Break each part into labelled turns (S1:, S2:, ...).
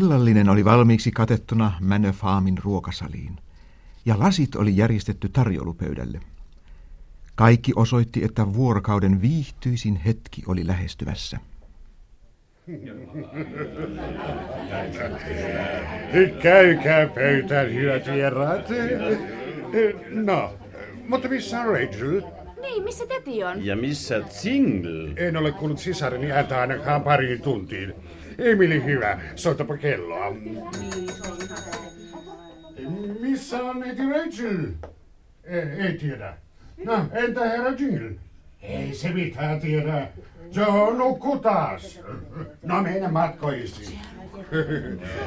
S1: Illallinen oli valmiiksi katettuna Manor ruokasaliin, ja lasit oli järjestetty tarjoulupöydälle. Kaikki osoitti, että vuorokauden viihtyisin hetki oli lähestyvässä.
S2: Käykää pöytään, hyvät vieraat. No, mutta missä on Rachel?
S3: Niin, missä täti on?
S4: Ja missä Jingle?
S2: En ole kuullut sisareni ääntä ainakaan pariin tuntiin. Emili, hyvä. Soitapa kelloa. Missä on neiti Rachel? Ei, ei tiedä. No, entä herra Jingle? Ei se mitään tiedä. Joo, nukku taas. No mennä matkoisiin.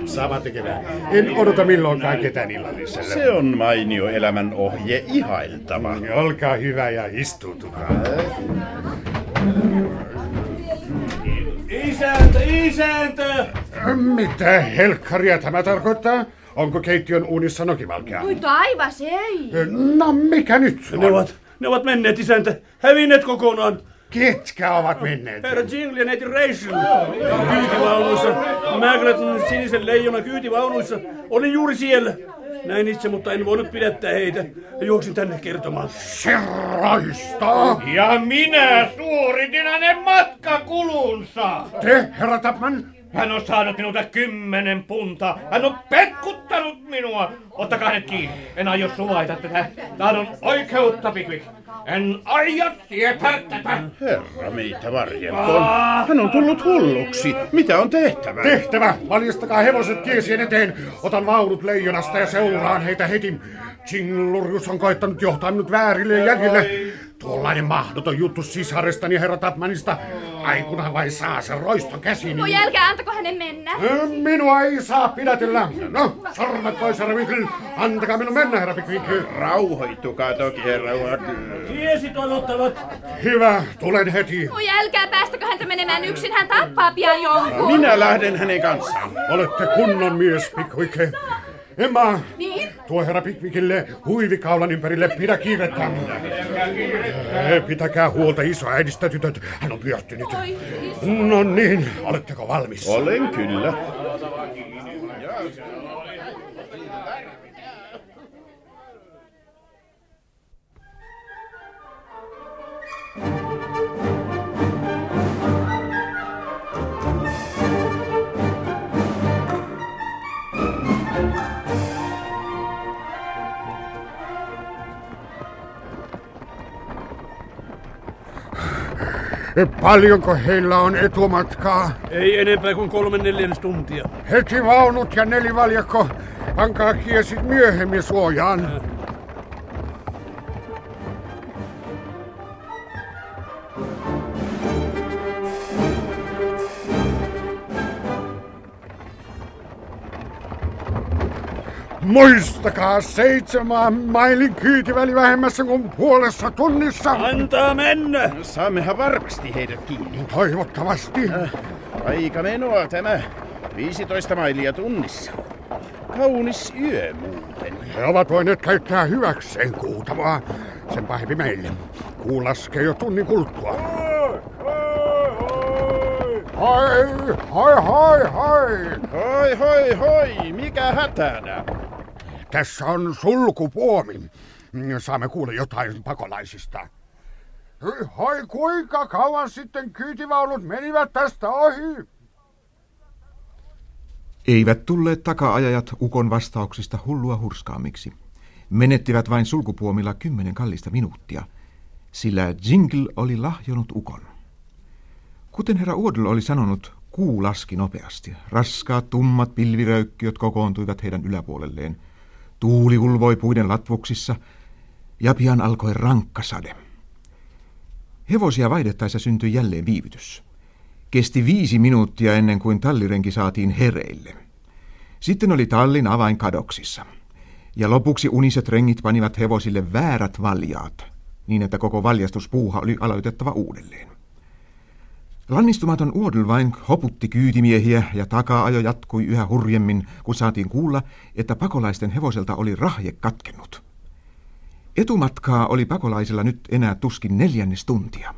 S2: Sama tekevää. En odota milloinkaan ketään illalliselle.
S4: Se on mainio elämän ohje ihailtava.
S2: Olkaa hyvä ja istuutukaa.
S5: Isäntä, isäntä!
S2: Mitä helkkaria tämä tarkoittaa? Onko keittiön uunissa nokivalkea?
S3: Oi taivas, ei.
S2: No mikä nyt
S5: Ne ovat, ne ovat menneet, isäntä. Hävinneet kokonaan.
S2: Ketkä ovat menneet?
S5: Herra Jingle ja neiti Rachel. Kyytivaunuissa. Magleton sinisen leijona kyytivaunuissa. Olin juuri siellä. Näin itse, mutta en voinut pidättää heitä. Ja juoksin tänne kertomaan.
S2: Se raistaa!
S6: Ja minä suoritin hänen matkakulunsa.
S2: Te, herra Tapman?
S6: Hän on saanut minulta kymmenen punta. Hän on petkuttanut minua. Ottakaa hänet kiinni. En aio suvaita tätä. Tahdon oikeutta, Pickwick. En aio tietää tätä.
S4: Herra meitä varjelkoon. Hän on tullut hulluksi. Mitä on tehtävä?
S2: Tehtävä! Valjastakaa hevoset kiesien eteen. Otan vaunut leijonasta ja seuraan heitä heti. Jinglurius on koittanut johtaa minut väärille jäljille. Tuollainen mahdoton juttu sisarestani herra Tapmanista. Aikuna vai saa se roisto käsiin.
S3: Voi älkää antako hänen mennä.
S2: Minua ei saa pidätellä. No, sormet pois, herra Pickwick. Antakaa minun mennä, herra Pickwick.
S4: Rauhoittukaa toki, herra.
S5: Tiesit odottavat.
S2: Hyvä, tulen heti.
S3: Voi älkää päästäkö häntä menemään yksin, hän tappaa pian jonkun.
S4: Minä lähden hänen kanssaan.
S2: Olette kunnon mies, Pickwick. Emma,
S3: Niin?
S2: tuo herra Pickwickille huivikaulan ympärille pidä kiirettä. Eh, Pitäkää huolta isoäidistä, tytöt. Hän on pyörtynyt.
S3: Oi,
S2: No niin, oletteko valmis?
S4: Olen kyllä.
S2: Paljonko heillä on etumatkaa?
S5: Ei enempää kuin kolme neljännes tuntia.
S2: Heti vaunut ja nelivaljakko. Pankaa kiesit myöhemmin suojaan. Muistakaa seitsemän mailin kyytiväli vähemmässä kuin puolessa tunnissa.
S5: Antaa mennä!
S4: Saammehan varmasti heidät kiinni.
S2: Toivottavasti.
S4: Aika menoa tämä. 15 mailia tunnissa. Kaunis yö muuten.
S2: He ovat voineet käyttää hyväkseen kuutamoa. Sen pahempi meille. Kuu laskee jo tunnin kuluttua. Hoi, hoi, hoi, hoi!
S4: Hoi, hoi, hoi! Mikä hätänä?
S2: Tässä on sulkupuomi. Saamme kuulla jotain pakolaisista. Hoi, kuinka kauan sitten kyytivaulut menivät tästä ohi?
S1: Eivät tulleet takaajajat ukon vastauksista hullua hurskaamiksi. Menettivät vain sulkupuomilla kymmenen kallista minuuttia, sillä Jingle oli lahjonut ukon. Kuten herra Uodl oli sanonut, kuu laski nopeasti. Raskaat, tummat pilviröykkiöt kokoontuivat heidän yläpuolelleen. Tuuli ulvoi puiden latvuksissa ja pian alkoi rankka sade. Hevosia vaihdettaessa syntyi jälleen viivytys. Kesti viisi minuuttia ennen kuin tallirenki saatiin hereille. Sitten oli tallin avain kadoksissa. Ja lopuksi uniset rengit panivat hevosille väärät valjaat, niin että koko valjastuspuuha oli aloitettava uudelleen. Lannistumaton Uodl vain hoputti kyytimiehiä ja taka-ajo jatkui yhä hurjemmin, kun saatiin kuulla, että pakolaisten hevoselta oli rahje katkennut. Etumatkaa oli pakolaisilla nyt enää tuskin neljännes tuntia.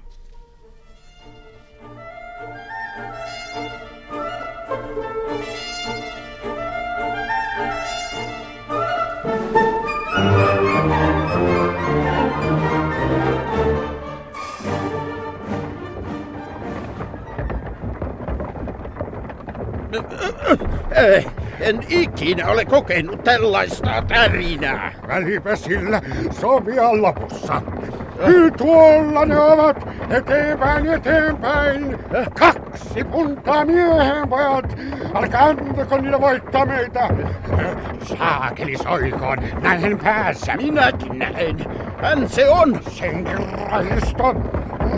S4: En ikinä ole kokenut tällaista tärinää.
S2: Välipä sillä, vielä lopussa. Tuolla ne ovat, eteenpäin, eteenpäin. Kaksi puntaa miehen pojat. Älkää antako niitä voittaa meitä. Saakeli soikoon, näin päässä.
S4: Minäkin näen. Hän se on.
S2: Senkin rahisto.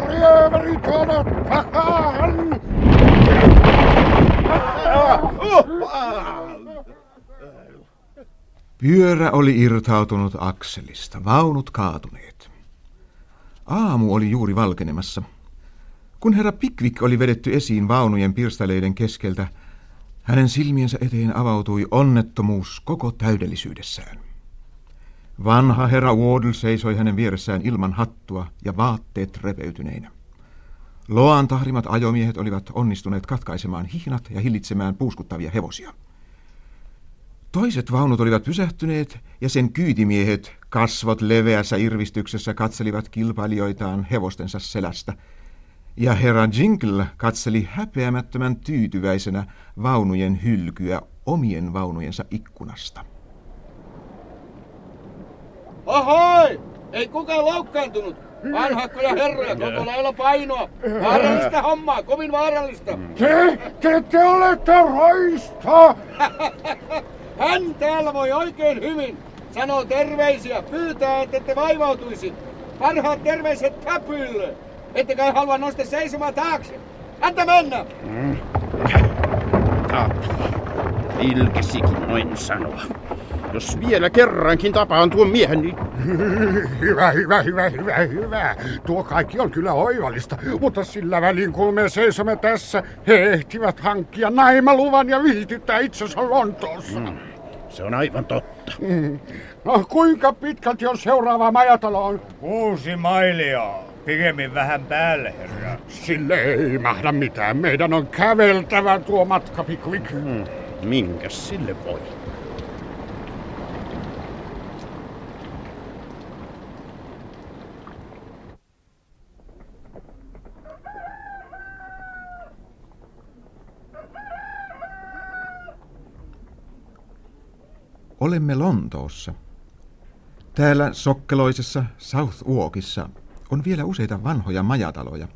S2: Rieverit ovat takaan.
S1: Pyörä oli irtautunut akselista, vaunut kaatuneet. Aamu oli juuri valkenemassa. Kun herra Pikvik oli vedetty esiin vaunujen pirstaleiden keskeltä, hänen silmiensä eteen avautui onnettomuus koko täydellisyydessään. Vanha herra Wardle seisoi hänen vieressään ilman hattua ja vaatteet repeytyneinä. Loan tahrimat ajomiehet olivat onnistuneet katkaisemaan hihnat ja hillitsemään puuskuttavia hevosia. Toiset vaunut olivat pysähtyneet ja sen kyytimiehet kasvot leveässä irvistyksessä katselivat kilpailijoitaan hevostensa selästä. Ja herra Jinkle katseli häpeämättömän tyytyväisenä vaunujen hylkyä omien vaunujensa ikkunasta.
S7: Ahoi! Ei kukaan loukkaantunut. Vanhakkoja herroja, koko lailla painoa. Vaarallista hommaa, kovin vaarallista.
S2: Te, te, te olette roista.
S7: Hän täällä voi oikein hyvin. Sanoo terveisiä, pyytää, että te vaivautuisi. Parhaat terveiset täpylle. Ette kai halua nostaa seisomaan taakse. Anna mennä!
S4: Tapi. Ilkesikin noin sanoa. Jos vielä kerrankin tapaan tuon miehen, niin
S2: Hyvä, hyvä, hyvä, hyvä, hyvä. Tuo kaikki on kyllä oivallista, mutta sillä välin kun me seisomme tässä, he ehtivät hankkia naimaluvan ja viihdyttää itsensä Lontoossa. Mm.
S4: se on aivan totta.
S2: No kuinka pitkälti on seuraava majatalo on?
S6: Kuusi mailia. Pikemmin vähän päälle, herra.
S2: Sille ei mahda mitään. Meidän on käveltävä tuo matka, Pickwick.
S4: Hmm. Minkäs sille voi?
S1: Olemme Lontoossa. Täällä sokkeloisessa South Walkissa on vielä useita vanhoja majataloja.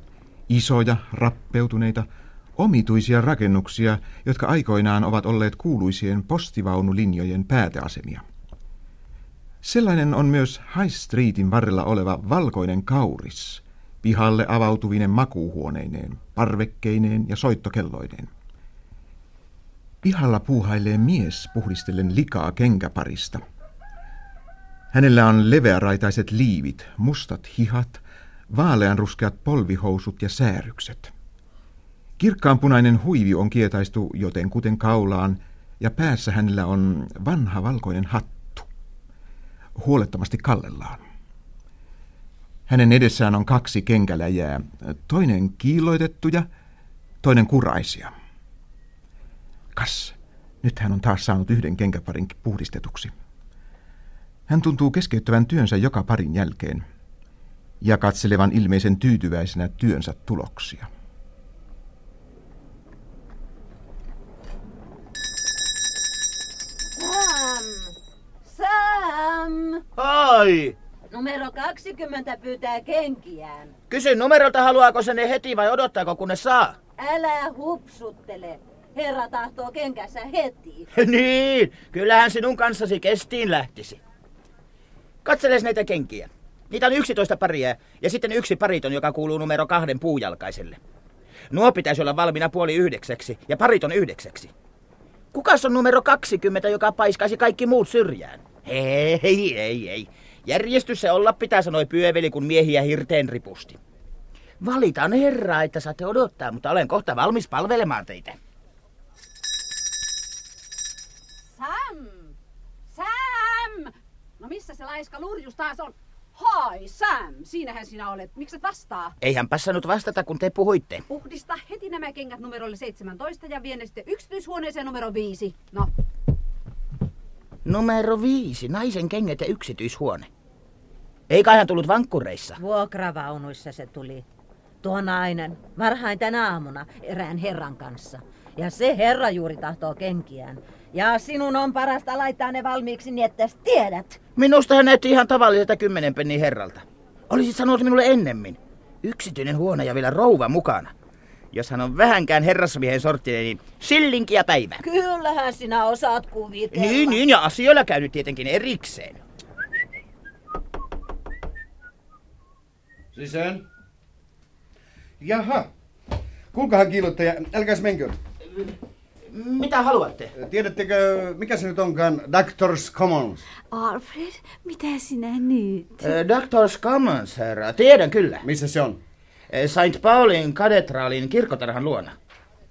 S1: Isoja, rappeutuneita, omituisia rakennuksia, jotka aikoinaan ovat olleet kuuluisien postivaunulinjojen pääteasemia. Sellainen on myös High Streetin varrella oleva valkoinen kauris, pihalle avautuvinen makuuhuoneineen, parvekkeineen ja soittokelloineen. Pihalla puuhailee mies puhdistellen likaa kenkäparista. Hänellä on leveäraitaiset liivit, mustat hihat, vaaleanruskeat polvihousut ja säärykset. Kirkkaanpunainen huivi on kietaistu joten kuten kaulaan ja päässä hänellä on vanha valkoinen hattu. Huolettomasti kallellaan. Hänen edessään on kaksi kenkäläjää, toinen kiilloitettuja, toinen kuraisia. Kas, nyt hän on taas saanut yhden kenkäparin puhdistetuksi. Hän tuntuu keskeyttävän työnsä joka parin jälkeen ja katselevan ilmeisen tyytyväisenä työnsä tuloksia.
S8: Sam! Sam!
S9: Ai!
S8: Numero 20 pyytää kenkiään.
S9: Kysy numerolta, haluaako se ne heti vai odottaako kun ne saa?
S8: Älä hupsuttele. Herra tahtoo kenkässä heti.
S9: niin, kyllähän sinun kanssasi kestiin lähtisi. Katseles näitä kenkiä. Niitä on 11 paria ja sitten yksi pariton, joka kuuluu numero kahden puujalkaiselle. Nuo pitäisi olla valmiina puoli yhdeksäksi ja pariton yhdeksäksi. Kukas on numero 20, joka paiskaisi kaikki muut syrjään? Hei, ei, ei, ei. Järjestys se olla pitää, sanoi pyöveli, kun miehiä hirteen ripusti. Valitaan herraa, että saatte odottaa, mutta olen kohta valmis palvelemaan teitä.
S3: Sam! Sam! No missä se laiska lurjus taas on? Hai Sam, siinähän sinä olet. Miksi et vastaa?
S9: Eihän passannut vastata, kun te puhuitte.
S3: Puhdista heti nämä kengät numerolle 17 ja vie ne sitten yksityishuoneeseen numero 5. No,
S9: Numero viisi, naisen kengät ja yksityishuone. Ei kai hän tullut vankkureissa.
S10: Vuokravaunuissa se tuli.
S8: tuo nainen varhain tänä aamuna erään herran kanssa. Ja se herra juuri tahtoo kenkiään. Ja sinun on parasta laittaa ne valmiiksi niin, että tiedät.
S9: Minusta hän näytti ihan tavalliselta kymmenen pennin herralta. Olisit sanonut minulle ennemmin. Yksityinen huone ja vielä rouva mukana. Jos hän on vähänkään herrasmiehen sorttinen, niin sillinkiä päivä.
S8: Kyllähän sinä osaat kuvitella.
S9: Niin, niin, ja asioilla käynyt tietenkin erikseen.
S7: Sisään. Jaha. Kuulkahan kiilottaja, älkääs menkö.
S9: Mitä haluatte?
S7: Tiedättekö, mikä se nyt onkaan Doctors Commons?
S10: Alfred, mitä sinä nyt?
S9: Eh, Doctors Commons, herra. Tiedän kyllä.
S7: Missä se on?
S9: Eh, St. Paulin katedraalin kirkkotarhan luona.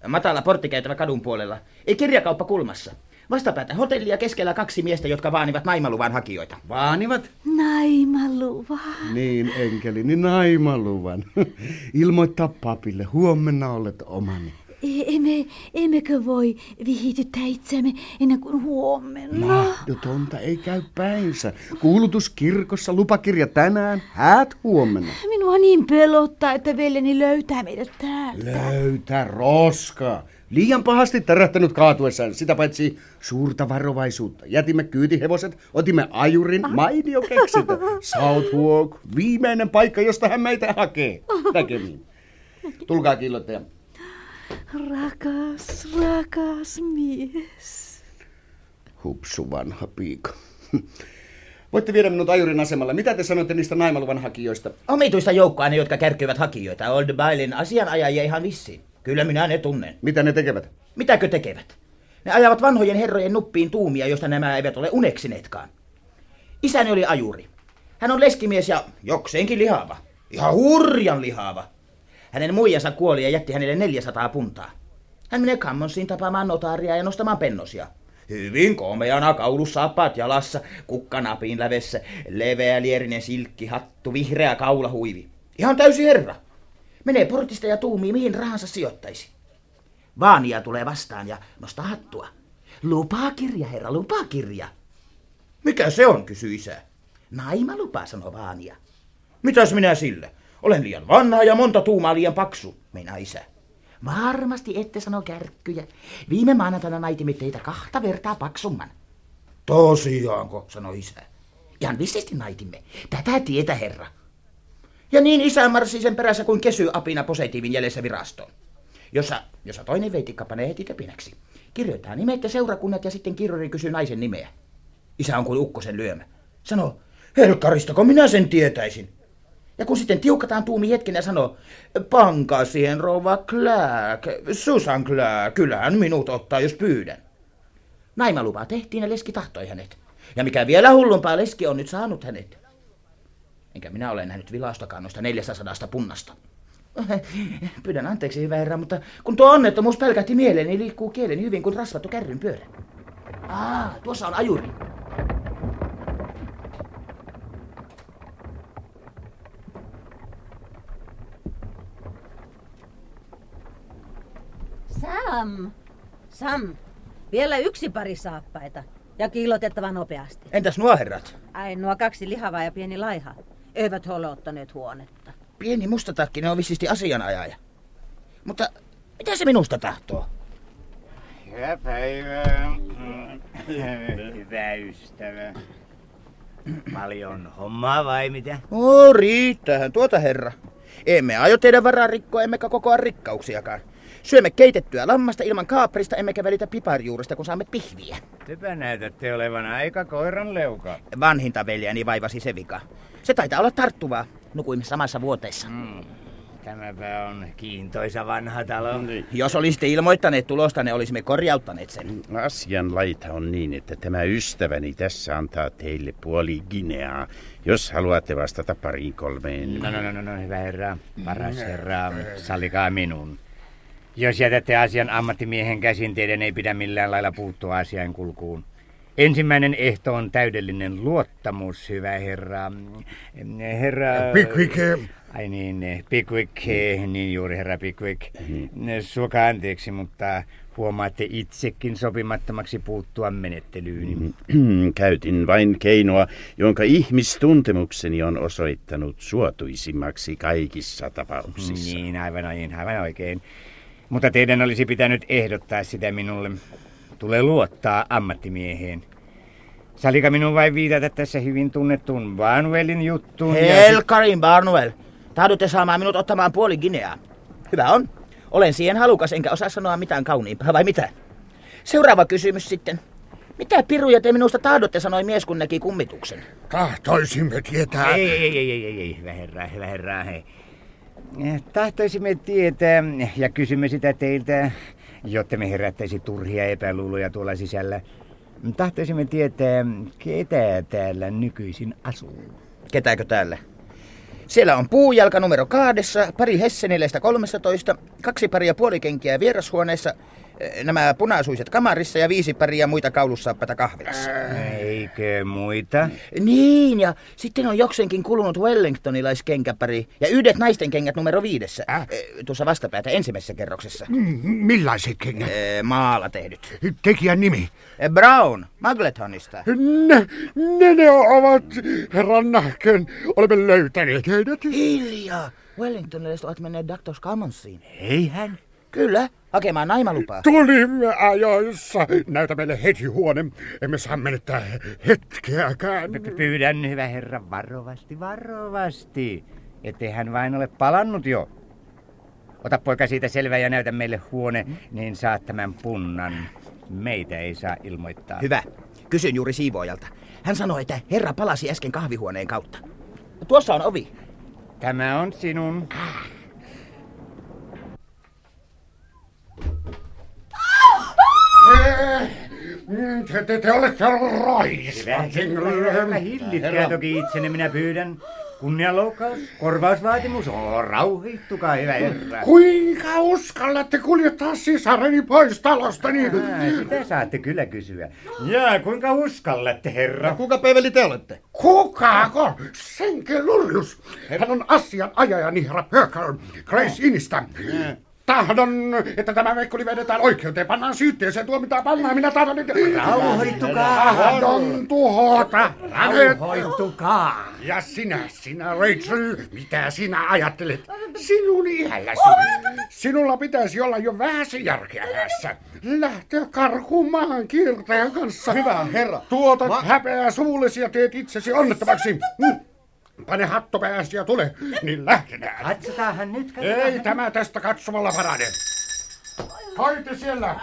S9: Matala porttikäytävä kadun puolella. Ei kirjakauppa kulmassa. Vastapäätä hotellia keskellä kaksi miestä, jotka vaanivat naimaluvan hakijoita.
S7: Vaanivat?
S10: Naimaluva.
S7: Niin, enkeli, niin naimaluvan. Ilmoittaa papille, huomenna olet omani.
S10: Emme, emmekö voi vihityttää itsemme ennen kuin huomenna?
S7: Mahdotonta, ei käy päinsä. Kuulutus kirkossa, lupakirja tänään, häät huomenna.
S10: Minua niin pelottaa, että veljeni löytää meidät täältä.
S7: Löytä roskaa. Liian pahasti tärähtänyt kaatuessaan, sitä paitsi suurta varovaisuutta. Jätimme kyytihevoset, otimme ajurin, mainio keksintö. Southwark, viimeinen paikka, josta hän meitä hakee. Näkemiin. Tulkaa killottaja.
S10: Rakas, rakas mies.
S7: Hupsu vanha piika. Voitte viedä minut ajurin asemalle. Mitä te sanotte niistä naimaluvan hakijoista?
S9: Omituista joukkoa ne, jotka kärkkyvät hakijoita. Old Bailin asianajajia ihan vissiin. Kyllä minä ne tunnen.
S7: Mitä ne tekevät?
S9: Mitäkö tekevät? Ne ajavat vanhojen herrojen nuppiin tuumia, josta nämä eivät ole uneksineetkaan. Isäni oli ajuri. Hän on leskimies ja jokseenkin lihava. Ihan hurjan lihava. Hänen muijansa kuoli ja jätti hänelle 400 puntaa. Hän menee Kammonsiin tapaamaan notaaria ja nostamaan pennosia. Hyvin komeana kaulussaappaat jalassa, kukkanapin lävessä, leveä lierinen silkkihattu, vihreä kaulahuivi. Ihan täysi herra. Menee portista ja tuumii, mihin rahansa sijoittaisi. Vaania tulee vastaan ja nostaa hattua. Lupaa kirja, herra, lupaa kirja. Mikä se on, kysyi isä. Naima lupaa, sanoi Vaania. Mitäs minä sille? Olen liian vanha ja monta tuumaa liian paksu, meinaa isä. Varmasti ette sano kärkkyjä. Viime maanantaina naitimme teitä kahta vertaa paksumman. Tosiaanko, sanoi isä. Ihan vissisti naitimme. Tätä tietä, herra. Ja niin isä marssi sen perässä kuin kesyapina positiivin jäljessä virastoon. Jossa, jossa toinen veitikka panee heti töpinäksi. Kirjoittaa nimet ja seurakunnat ja sitten kirjuri kysyy naisen nimeä. Isä on kuin ukkosen lyömä. Sano, helkkaristako minä sen tietäisin? Ja kun sitten tiukataan tuumi hetken ja sanoo, pankaa siihen rouva Clark, Susan Clark, kyllähän minut ottaa, jos pyydän. Naimalupa tehtiin ja leski tahtoi hänet. Ja mikä vielä hullumpaa, leski on nyt saanut hänet. Enkä minä ole nähnyt vilastokaan noista 400 punnasta. Pyydän anteeksi, hyvä herra, mutta kun tuo onnettomuus pelkähti mieleen, niin liikkuu kieleni hyvin kuin rasvattu kärryn pyörä. Aa, tuossa on ajuri.
S8: Sam! Sam! Vielä yksi pari saappaita. Ja kiillotettava nopeasti.
S9: Entäs nuo herrat?
S8: Ai, nuo kaksi lihavaa ja pieni laiha. Eivät ole ottaneet huonetta.
S9: Pieni mustatakkinen on vissisti asianajaja. Mutta mitä se minusta tahtoo?
S11: Hyvää päivää. Hyvä ystävä. Paljon hommaa vai mitä?
S9: Oh, riittäähän tuota herra. Emme aio teidän varaa rikkoa, emmekä kokoa rikkauksiakaan. Syömme keitettyä lammasta ilman kaaprista, emmekä välitä piparjuurista, kun saamme pihviä.
S11: Tepä näytätte olevan aika koiran leuka.
S9: Vanhinta veljeni vaivasi se vika. Se taitaa olla tarttuvaa. Nukuimme samassa vuoteessa.
S11: Mm. Tämäpä on kiintoisa vanha talo.
S4: Niin.
S9: Jos olisitte ilmoittaneet tulostanne, olisimme korjauttaneet sen.
S4: Asian laita on niin, että tämä ystäväni tässä antaa teille puoli Gineaa, jos haluatte vastata pariin kolmeen.
S11: No, no, no, no, no hyvä herra, paras herra, sallikaa minun. Jos jätätte asian ammattimiehen käsin, teidän ei pidä millään lailla puuttua asian kulkuun. Ensimmäinen ehto on täydellinen luottamus, hyvä herra. Herra...
S2: Pickwick,
S11: Ai niin, Pickwick, niin juuri herra Pickwick. Mm. Suokaa anteeksi, mutta huomaatte itsekin sopimattomaksi puuttua menettelyyn.
S4: Mm. Käytin vain keinoa, jonka ihmistuntemukseni on osoittanut suotuisimmaksi kaikissa tapauksissa.
S11: Niin, aivan, aivan, aivan oikein. Mutta teidän olisi pitänyt ehdottaa sitä minulle. Tulee luottaa ammattimieheen. Salika minun vain viitata tässä hyvin tunnettuun Barnwellin juttuun. ja
S9: Helkarin Barnwell. Tahdotte saamaan minut ottamaan puoli Gineaa. Hyvä on. Olen siihen halukas, enkä osaa sanoa mitään kauniimpaa, vai mitä? Seuraava kysymys sitten. Mitä piruja te minusta tahdotte, sanoi mies, kun näki kummituksen?
S2: Tahtoisimme tietää...
S11: Ei, ei, ei, ei, ei, ei, hyvä herra, hyvä herra, hei. Tahtoisimme tietää ja kysymme sitä teiltä, jotta me herättäisi turhia epäluuloja tuolla sisällä. Tahtoisimme tietää, ketä täällä nykyisin asuu.
S9: Ketääkö täällä? Siellä on puujalka numero kahdessa, pari Hessenileistä 13, kaksi paria puolikenkiä vierashuoneessa, nämä punaisuiset kamarissa ja viisi paria muita kaulussaappaita kahvilassa.
S11: Eikö muita?
S9: Niin, ja sitten on jokseenkin kulunut Wellingtonilaiskänkäpari ja yhdet naisten kengät numero viidessä. Äh? Tuossa vastapäätä ensimmäisessä kerroksessa.
S2: Mm, Millaiset kengät?
S9: Eh, maalla tehdyt.
S2: Tekijän nimi?
S9: Eh, Brown, Magletonista.
S2: Ne, ne, ne ovat herran nähkön. Olemme löytäneet heidät.
S9: Hiljaa! Wellingtonilaiset ovat menneet Dr. Scammonsiin.
S11: Ei hän.
S9: Kyllä, hakemaan naimalupaa.
S2: Tulimme ajoissa. Näytä meille heti huone. Emme saa menettää hetkeäkään.
S11: P- Pyydän, hyvä herra, varovasti, varovasti. Ettei hän vain ole palannut jo. Ota poika siitä selvää ja näytä meille huone, niin saat tämän punnan. Meitä ei saa ilmoittaa.
S9: Hyvä. Kysyn juuri siivoojalta. Hän sanoi, että herra palasi äsken kahvihuoneen kautta. Tuossa on ovi.
S11: Tämä on sinun.
S2: Mm, Te, te, te olette raiskat.
S11: Hyvä, hillitkää toki itsenne, minä pyydän. Kunnianloukkaus, korvausvaatimus, oh, rauhoittukaa, hyvä herra.
S2: Kuinka uskallatte kuljettaa sisareni pois talostani?
S11: Ah, Sitä saatte kyllä kysyä. Ja kuinka uskallatte, herra?
S7: Kuka peveli te olette?
S2: Kukaako? Senke Lurjus. Hän on asianajajani herra Perker, Grace Innistä. Tahdon, että tämä veikkuli vedetään oikeuteen, pannaan syytteeseen, tuomitaan pannaan, minä tahdon, että...
S11: Rauhoittukaa.
S2: Tahdon tuhota hänet.
S11: Rauhoittukaa.
S2: Ja sinä, sinä Rachel, mitä sinä ajattelet? Sinun iälläsi. Sinulla pitäisi olla jo vähän se järkeä päässä. Lähteä karkumaan kiertäjän kanssa.
S7: Hyvä herra.
S2: Tuotat
S7: Ma-
S2: häpeää suullesi ja teet itsesi onnettomaksi. Mm. Pane hatto pääsi ja tule, niin lähdetään.
S11: Katsotaanhan nyt, katsotaan.
S2: Ei tämä tästä katsomalla parane. Hoitte siellä.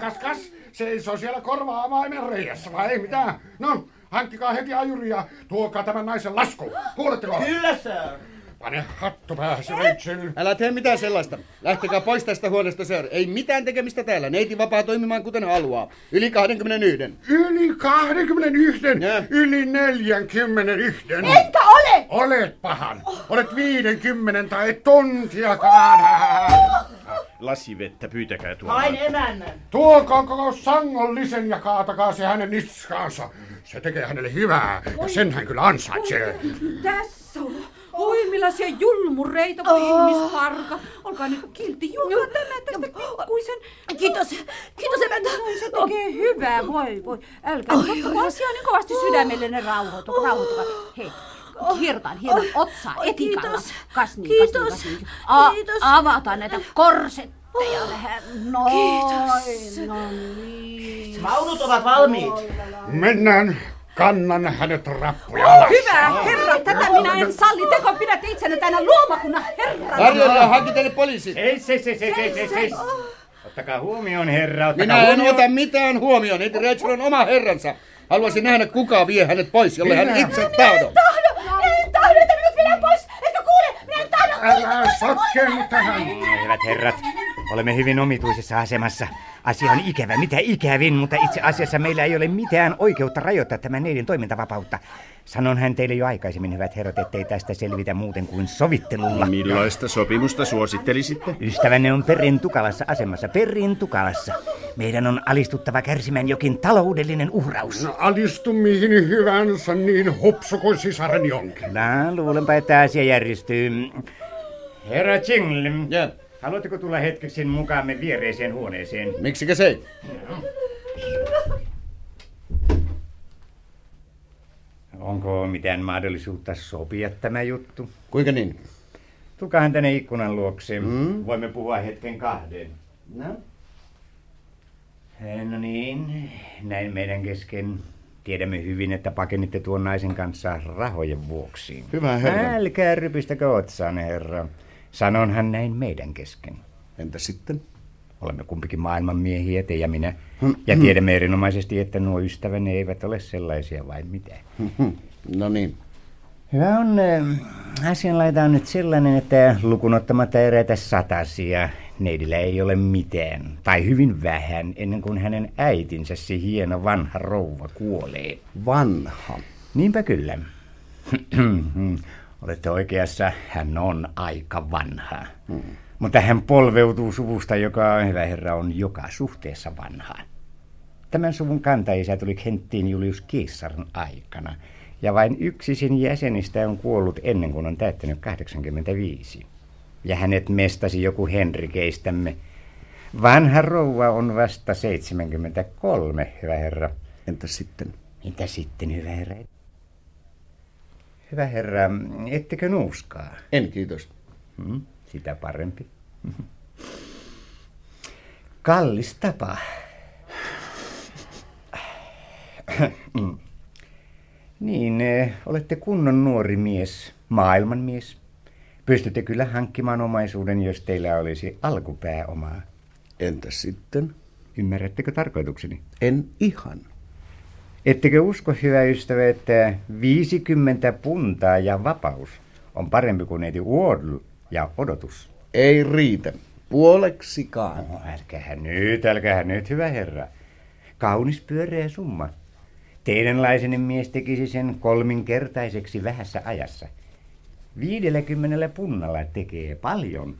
S2: Kas, kas. Seisoo siellä korvaamaimen reijässä, vai ei mitään? No, hankkikaa heti ajuri ja tuokaa tämän naisen lasku. Kuuletteko?
S9: Kyllä, sir.
S2: Pane hattu pääsi, Rachel.
S7: Älä tee mitään sellaista. Lähtekää pois tästä huoneesta, sir. Ei mitään tekemistä täällä. Neiti vapaa toimimaan kuten haluaa. Yli 21.
S2: Yli 21,
S7: Ja.
S2: yli 41.
S3: Enkä ole!
S2: Olet pahan. Olet 50 tai tuntiakaan.
S4: Lasivettä pyytäkää tuomaan.
S9: Vain emännän.
S2: Tuokaa koko sangollisen ja kaatakaa se hänen niskaansa. Se tekee hänelle hyvää, ja sen hän kyllä ansaitsee.
S3: Tässä on. Oi millaisia julmureita, voi ihmisparka. Olkaa nyt kiltti, juokaa tämä tästä pikkuisen.
S10: Kiitos, kiitos emäntä.
S3: Se tekee hyvää, voi voi. Älkää nyt ottako asiaa niin kovasti sydämellenne rauhoitu, rauhoitukaa. Hei, hierotaan hieman otsaa etikalla.
S10: kiitos.
S3: Kas niin,
S10: Kiitos.
S3: kas niin, kas niin. A-
S10: Kiitos.
S3: avataan näitä korsetteja vähän. Noin,
S10: Kiitos.
S3: no niin.
S9: Vaunut ovat valmiit.
S2: Mennään. Kannan hänet rappuja alas.
S3: Hyvä herra, tätä minä en salli. Teko pidätte itsenne tänä luomakunnan herrana.
S7: Tarjolla hankitelle poliisi.
S11: Ei, se, se, se, se, se, se. Ottakaa huomioon, herra. Ottakaa
S7: Minä en
S11: huomioon.
S7: ota mitään huomioon. Neiti Rachel on oma herransa. Haluaisin nähdä, kuka vie hänet pois, jolle hän itse tahdo.
S3: tahdo, en tahdo, että minut viedään pois. Etkö kuule? Minä en tahdo.
S2: Älä sotkeennu tähän.
S11: Hyvät herrat, Olemme hyvin omituisessa asemassa. Asia on ikävä, mitä ikävin, mutta itse asiassa meillä ei ole mitään oikeutta rajoittaa tämän neidin toimintavapautta. Sanon hän teille jo aikaisemmin, hyvät herrat, ettei tästä selvitä muuten kuin sovittelulla.
S4: Millaista sopimusta suosittelisitte?
S11: Ystävänne on perin tukalassa asemassa, perin tukalassa. Meidän on alistuttava kärsimään jokin taloudellinen uhraus.
S2: No alistu mihin hyvänsä niin hupsu kuin sisareni onkin.
S11: No, luulenpa, että asia järjestyy. Herra Jingle,
S2: ja.
S11: Haluatteko tulla hetkeksi mukaamme viereiseen huoneeseen?
S2: Miksikä se?
S11: Onko mitään mahdollisuutta sopia tämä juttu?
S2: Kuinka niin?
S11: Tulkaahan tänne ikkunan luokse. Mm? Voimme puhua hetken kahden.
S2: No?
S11: No niin, näin meidän kesken. Tiedämme hyvin, että pakenitte tuon naisen kanssa rahojen vuoksi.
S2: Hyvä herra.
S11: Älkää rypistäkö otsaan, herra. Sanonhan näin meidän kesken.
S2: Entä sitten?
S11: Olemme kumpikin maailmanmiehiä, te ja minä. Ja tiedämme erinomaisesti, että nuo ystäväni eivät ole sellaisia vain mitään.
S2: No niin.
S11: Hyvä on, asianlaita on nyt sellainen, että lukunottamatta eräitä satasia, neidillä ei ole mitään, tai hyvin vähän, ennen kuin hänen äitinsä, se hieno vanha rouva, kuolee.
S2: Vanha?
S11: Niinpä kyllä. Olette oikeassa, hän on aika vanha. Hmm. Mutta hän polveutuu suvusta, joka, hyvä herra, on joka suhteessa vanha. Tämän suvun kantaisä tuli Kenttiin Julius Kiissarin aikana, ja vain yksi sen jäsenistä on kuollut ennen kuin on täyttänyt 85. Ja hänet mestasi joku Henrikeistämme. Vanha rouva on vasta 73, hyvä herra.
S2: Entä sitten?
S11: Entä sitten, hyvä herra? Hyvä herra, ettekö nuuskaa?
S2: En, kiitos.
S11: Hmm, sitä parempi. Kallis tapa. niin, olette kunnon nuori mies, maailmanmies. Pystytte kyllä hankkimaan omaisuuden, jos teillä olisi alkupääomaa.
S2: Entä sitten?
S11: Ymmärrättekö tarkoitukseni?
S2: En ihan.
S11: Ettekö usko, hyvä ystävä, että 50 puntaa ja vapaus on parempi kuin neiti Wardl ja odotus?
S2: Ei riitä. Puoleksikaan.
S11: No, älkäähän nyt, älkäähän nyt, hyvä herra. Kaunis pyöreä summa. Teidänlaisenne mies tekisi sen kolminkertaiseksi vähässä ajassa. 50 punnalla tekee paljon.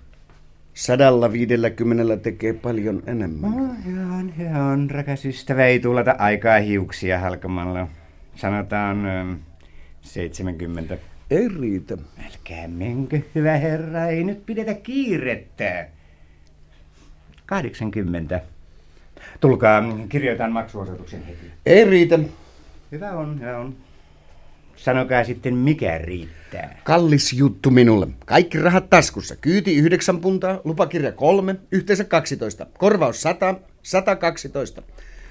S2: Sadalla viidelläkymmenellä tekee paljon enemmän.
S11: No, hyvä on, hyvä on, rakas ystävä. Ei tuulata aikaa hiuksia halkamalla. Sanotaan ö, 70.
S2: Ei riitä.
S11: Älkää menkö, hyvä herra. Ei nyt pidetä kiirettä. 80. Tulkaa, kirjoitan maksuosoituksen heti.
S2: Ei riitä.
S11: Hyvä on, hyvä on. Sanokaa sitten, mikä riittää.
S2: Kallis juttu minulle. Kaikki rahat taskussa. Kyyti 9 puntaa, lupakirja 3, yhteensä 12. Korvaus 100, 112.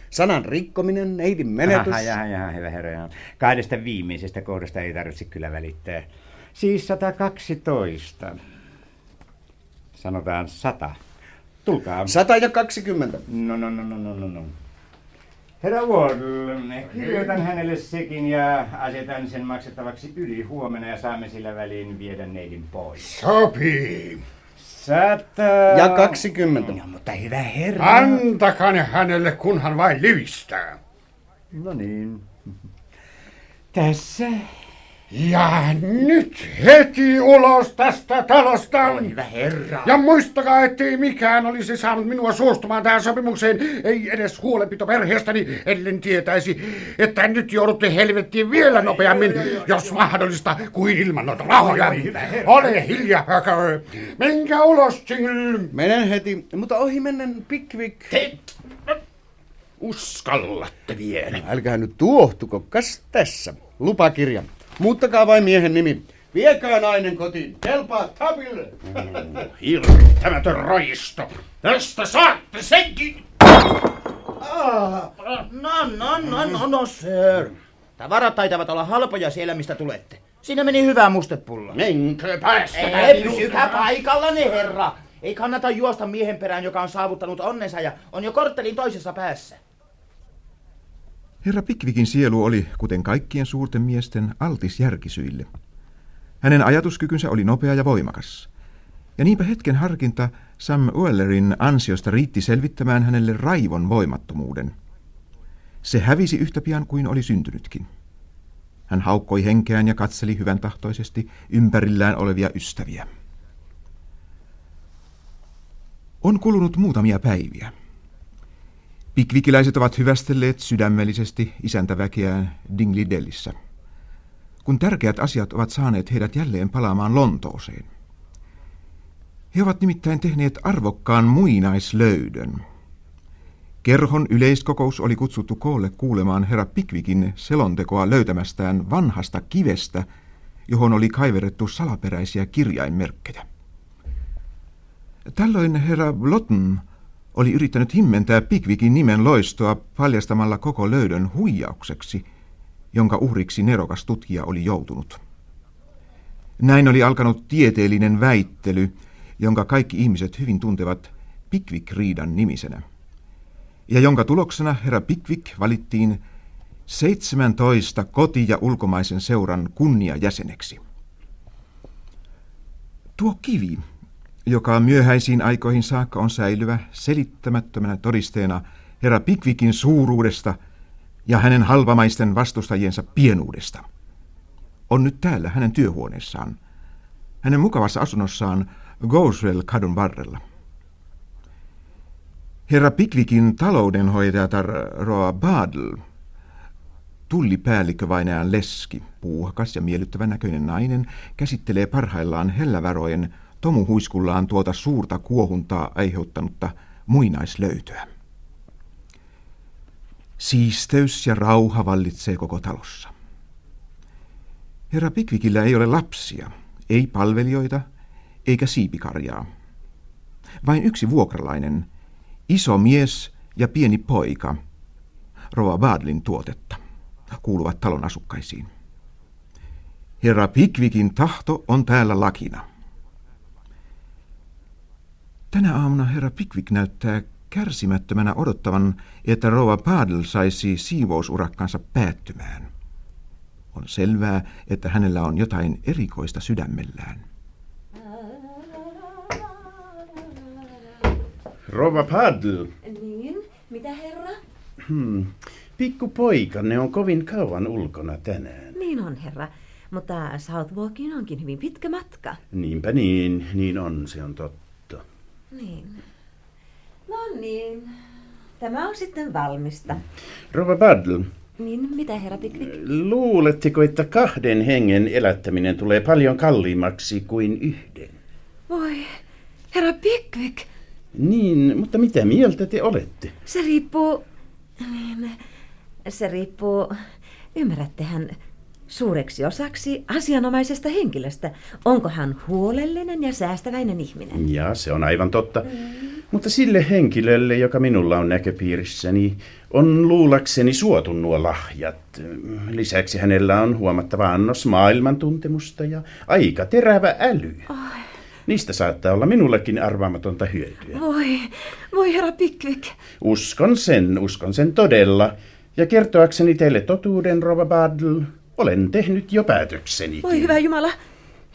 S2: Sanan rikkominen, neidin menetys.
S11: Aha, jaha, jaha, hyvä herra. Kahdesta viimeisestä kohdasta ei tarvitse kyllä välittää. Siis 112. Sanotaan 100. Tulkaa.
S2: 100 ja 20.
S11: No, no, no, no, no, no, no. Herra Wardle, kirjoitan hänelle sekin ja asetan sen maksettavaksi yli huomenna ja saamme sillä väliin viedä neidin pois.
S2: Sopii.
S11: Sata...
S2: Ja 20.
S11: No, mutta hyvä herra.
S2: Antakaa ne hänelle, kunhan vain livistää.
S11: No niin. Tässä.
S2: Ja nyt heti ulos tästä talosta.
S11: Ole hyvä herra.
S2: Ja muistakaa, ettei mikään olisi saanut minua suostumaan tähän sopimukseen, ei edes huolenpito perheestäni, ellen tietäisi, että nyt joudutte helvettiin vielä nopeammin, jos mahdollista, kuin ilman noita rahoja. Ole hiljaa, Menkää ulos, Jingle. Menen heti, mutta ohi mennen Pickwick.
S6: Te uskallatte vielä.
S2: Älkää nyt tuohtuko, kas tässä, lupakirja. Muuttakaa vain miehen nimi. Viekää nainen kotiin. Kelpaa tapille.
S6: Hirvittämätön roisto. Tästä saatte senkin.
S9: Ah, no, no, no, no, no, sir. Tavarat taitavat olla halpoja siellä, mistä tulette. Siinä meni hyvä mustepullo.
S6: Menkö päästä?
S9: Ei, pysykää paikallanne, herra. Ei kannata juosta miehen perään, joka on saavuttanut onnensa ja on jo korttelin toisessa päässä.
S1: Herra Pikvikin sielu oli, kuten kaikkien suurten miesten, altis järkisyille. Hänen ajatuskykynsä oli nopea ja voimakas. Ja niinpä hetken harkinta Sam Wellerin ansiosta riitti selvittämään hänelle raivon voimattomuuden. Se hävisi yhtä pian kuin oli syntynytkin. Hän haukkoi henkeään ja katseli hyvän tahtoisesti ympärillään olevia ystäviä. On kulunut muutamia päiviä. Pikvikiläiset ovat hyvästelleet sydämellisesti isäntäväkeään Dinglidellissä, kun tärkeät asiat ovat saaneet heidät jälleen palaamaan Lontooseen. He ovat nimittäin tehneet arvokkaan muinaislöydön. Kerhon yleiskokous oli kutsuttu koolle kuulemaan herra Pikvikin selontekoa löytämästään vanhasta kivestä, johon oli kaiverettu salaperäisiä kirjainmerkkejä. Tällöin herra Blotten oli yrittänyt himmentää Pikvikin nimen loistoa paljastamalla koko löydön huijaukseksi, jonka uhriksi nerokas tutkija oli joutunut. Näin oli alkanut tieteellinen väittely, jonka kaikki ihmiset hyvin tuntevat Pickwick-riidan nimisenä, ja jonka tuloksena herra Pickwick valittiin 17 koti- ja ulkomaisen seuran kunniajäseneksi. Tuo kivi, joka myöhäisiin aikoihin saakka on säilyvä selittämättömänä todisteena herra Pickvickin suuruudesta ja hänen halvamaisten vastustajiensa pienuudesta. On nyt täällä hänen työhuoneessaan, hänen mukavassa asunnossaan Goswell-kadun varrella. Herra Pickvickin taloudenhoitajatar Roa Badl, tullipäällikkö vainaan leski, puuhakas ja miellyttävän näköinen nainen, käsittelee parhaillaan hellävarojen tomuhuiskullaan tuota suurta kuohuntaa aiheuttanutta muinaislöytöä. Siisteys ja rauha vallitsee koko talossa. Herra Pikvikillä ei ole lapsia, ei palvelijoita eikä siipikarjaa. Vain yksi vuokralainen, iso mies ja pieni poika, Rova Badlin tuotetta, kuuluvat talon asukkaisiin. Herra Pikvikin tahto on täällä lakina. Tänä aamuna herra Pickwick näyttää kärsimättömänä odottavan, että rouva Padel saisi siivousurakkansa päättymään. On selvää, että hänellä on jotain erikoista sydämellään.
S4: Rova Padel.
S8: Niin, mitä herra?
S4: Hmm. Pikku poikanne on kovin kauan ulkona tänään.
S8: Niin on herra, mutta Southwalkiin onkin hyvin pitkä matka.
S4: Niinpä niin, niin on, se on totta.
S8: Niin. No niin. Tämä on sitten valmista.
S4: Rova Badl.
S8: Niin, mitä herra Pickwick?
S4: Luuletteko, että kahden hengen elättäminen tulee paljon kalliimmaksi kuin yhden?
S8: Voi, herra Pickwick.
S4: Niin, mutta mitä mieltä te olette?
S8: Se riippuu... Niin, se riippuu... Ymmärrättehän, suureksi osaksi asianomaisesta henkilöstä. Onko hän huolellinen ja säästäväinen ihminen?
S4: Ja se on aivan totta. Mm. Mutta sille henkilölle, joka minulla on näköpiirissäni, on luulakseni suotu nuo lahjat. Lisäksi hänellä on huomattava annos maailmantuntemusta ja aika terävä äly. Oh. Niistä saattaa olla minullekin arvaamatonta hyötyä.
S8: Voi, voi herra Pickwick.
S4: Uskon sen, uskon sen todella. Ja kertoakseni teille totuuden, Rova Badl, olen tehnyt jo päätökseni.
S8: Voi hyvä Jumala,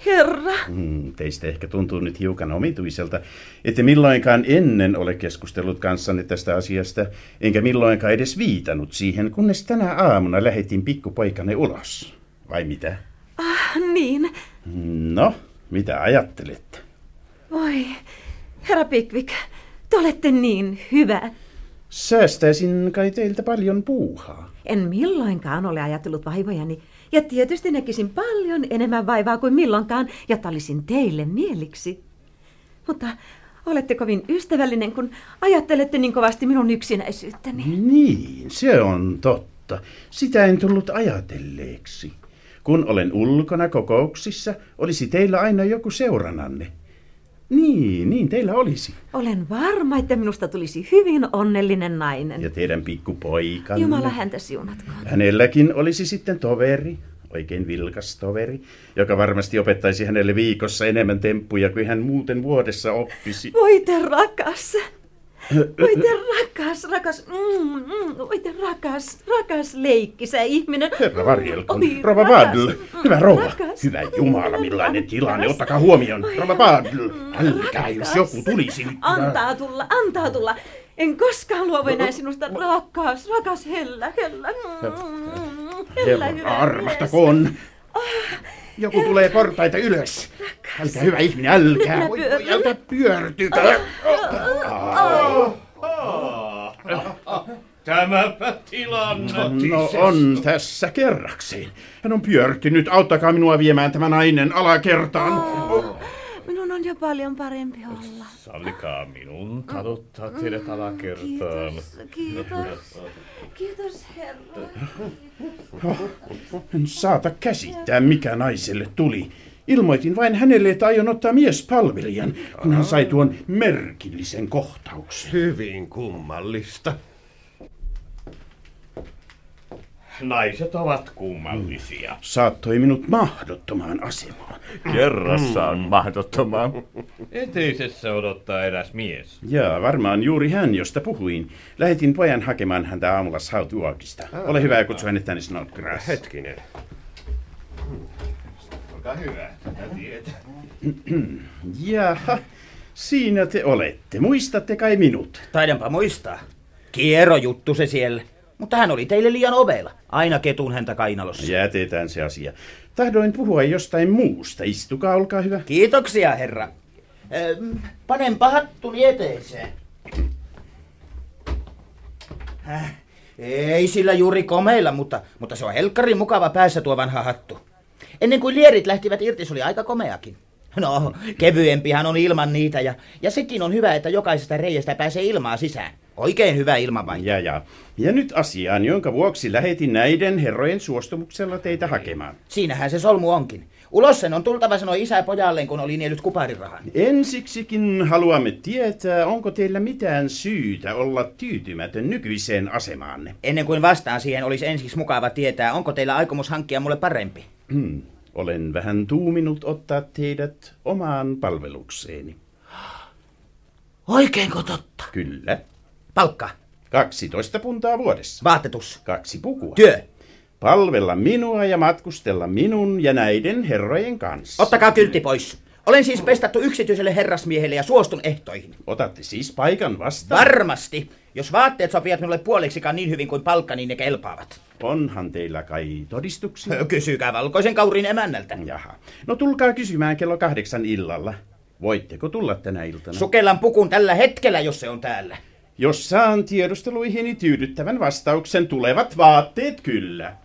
S8: Herra.
S4: Hmm, teistä ehkä tuntuu nyt hiukan omituiselta, että milloinkaan ennen ole keskustellut kanssanne tästä asiasta, enkä milloinkaan edes viitannut siihen, kunnes tänä aamuna lähetin pikkupoikane ulos. Vai mitä?
S8: Ah, niin.
S4: No, mitä ajattelette?
S8: Voi, herra Pickwick, te olette niin hyvä.
S4: Säästäisin kai teiltä paljon puuhaa.
S8: En milloinkaan ole ajatellut vaivojani ja tietysti näkisin paljon enemmän vaivaa kuin milloinkaan, jotta olisin teille mieliksi. Mutta olette kovin ystävällinen, kun ajattelette niin kovasti minun yksinäisyyttäni.
S4: Niin, se on totta. Sitä en tullut ajatelleeksi. Kun olen ulkona kokouksissa, olisi teillä aina joku seurananne. Niin, niin teillä olisi.
S8: Olen varma, että minusta tulisi hyvin onnellinen nainen.
S4: Ja teidän pikkupoikanne.
S8: Jumala häntä siunatkoon.
S4: Hänelläkin olisi sitten toveri, oikein vilkas toveri, joka varmasti opettaisi hänelle viikossa enemmän temppuja kuin hän muuten vuodessa oppisi.
S8: Voi te rakas. Oi te rakas, rakas, mm, mm, oi te rakas, rakas leikkisä ihminen.
S4: Herra varjelkoon. Rova Badl.
S8: mm,
S4: Hyvä rouva.
S8: rakas.
S4: Hyvä Jumala, millainen tilanne. Ottakaa huomioon. Rova Badl. Älkää, jos joku tulisi.
S8: Antaa tulla, antaa tulla. En koskaan luovu enää sinusta, rakas, rakas Hella, Hella. Mm, Hella,
S4: Herra armahtakoon. Joku tulee portaita ylös. Älkää hyvä ihminen, älkää. Voi, voi, älkää pyörtykää.
S6: Tämäpä tilanne.
S4: No on tässä kerrakseen. Hän on pyörtynyt. Auttakaa minua viemään tämä nainen alakertaan.
S8: Minun on jo paljon parempi olla.
S6: Sallikaa minun taluttaa teidät alakertaan.
S8: Kiitos, kiitos. Kiitos, herra.
S4: En saata käsittää, mikä naiselle tuli. Ilmoitin vain hänelle, että aion ottaa miespalvelijan, kun hän sai tuon merkillisen kohtauksen.
S12: Hyvin kummallista.
S6: Naiset ovat kummallisia.
S4: Saattoi minut mahdottomaan asemaan.
S6: Kerrassaan mahdottomaan. Eteisessä odottaa eräs mies.
S4: Jaa, varmaan juuri hän, josta puhuin. Lähetin pojan hakemaan häntä aamulla Southwarkista. Ole hyvä ja kutsu hänet tänne Snodgrass.
S12: Hetkinen.
S6: Olkaa hyvä, tätä tietä.
S4: Jaha, siinä te olette. Muistatte kai minut?
S9: Taidanpa muistaa. Kiero juttu se siellä. Mutta hän oli teille liian ovella. Aina ketun häntä kainalossa.
S4: Jätetään se asia. Tahdoin puhua jostain muusta. Istukaa, olkaa hyvä.
S9: Kiitoksia, herra. Ähm, panenpa hattuni eteiseen. Häh, ei sillä juuri komeilla, mutta, mutta se on helkkari mukava päässä tuo vanha hattu. Ennen kuin lierit lähtivät irti, se oli aika komeakin. No, kevyempihän on ilman niitä, ja, ja sekin on hyvä, että jokaisesta reiästä pääsee ilmaa sisään. Oikein hyvä ilmanvaihto.
S4: Ja, ja. ja nyt asiaan, jonka vuoksi lähetin näiden herrojen suostumuksella teitä hakemaan.
S9: Siinähän se solmu onkin. Ulos sen on tultava sanoi isä pojalleen, kun oli niellyt kuparirahan.
S4: Ensiksikin haluamme tietää, onko teillä mitään syytä olla tyytymätön nykyiseen asemaanne.
S9: Ennen kuin vastaan siihen, olisi ensiksi mukava tietää, onko teillä aikomus hankkia mulle parempi.
S4: Hmm. Olen vähän tuuminut ottaa teidät omaan palvelukseeni.
S9: Oikeinko totta?
S4: Kyllä.
S9: Palkka.
S4: 12 puntaa vuodessa.
S9: Vaatetus.
S4: Kaksi pukua.
S9: Työ.
S4: Palvella minua ja matkustella minun ja näiden herrojen kanssa.
S9: Ottakaa kyltti pois. Olen siis pestattu yksityiselle herrasmiehelle ja suostun ehtoihin.
S4: Otatte siis paikan vastaan?
S9: Varmasti. Jos vaatteet sopivat minulle puoleksikaan niin hyvin kuin palkka, niin ne kelpaavat.
S4: Onhan teillä kai todistuksia?
S9: Kysykää valkoisen kaurin emännältä.
S4: Jaha. No tulkaa kysymään kello kahdeksan illalla. Voitteko tulla tänä iltana?
S9: Sukellan pukun tällä hetkellä, jos se on täällä.
S4: Jos saan tiedusteluihini tyydyttävän vastauksen, tulevat vaatteet kyllä.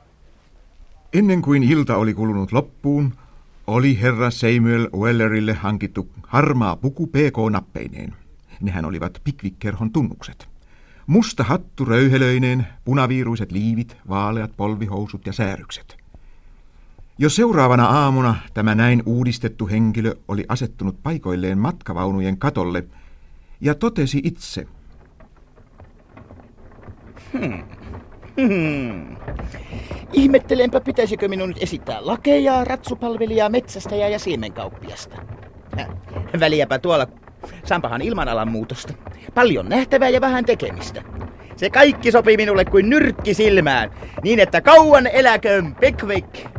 S1: Ennen kuin ilta oli kulunut loppuun, oli herra Samuel Wellerille hankittu harmaa puku PK-nappeineen. Nehän olivat Pickwick-kerhon tunnukset. Musta hattu röyhelöineen, punaviiruiset liivit, vaaleat polvihousut ja säärykset. Jo seuraavana aamuna tämä näin uudistettu henkilö oli asettunut paikoilleen matkavaunujen katolle ja totesi itse.
S9: Hmm. Hmm. Ihmettelenpä, pitäisikö minun nyt esittää lakeja, ratsupalvelijaa, metsästäjää ja siemenkauppiasta. Väliäpä tuolla. Sampahan ilmanalan muutosta. Paljon nähtävää ja vähän tekemistä. Se kaikki sopii minulle kuin nyrkki silmään, niin että kauan eläköön Pickwick!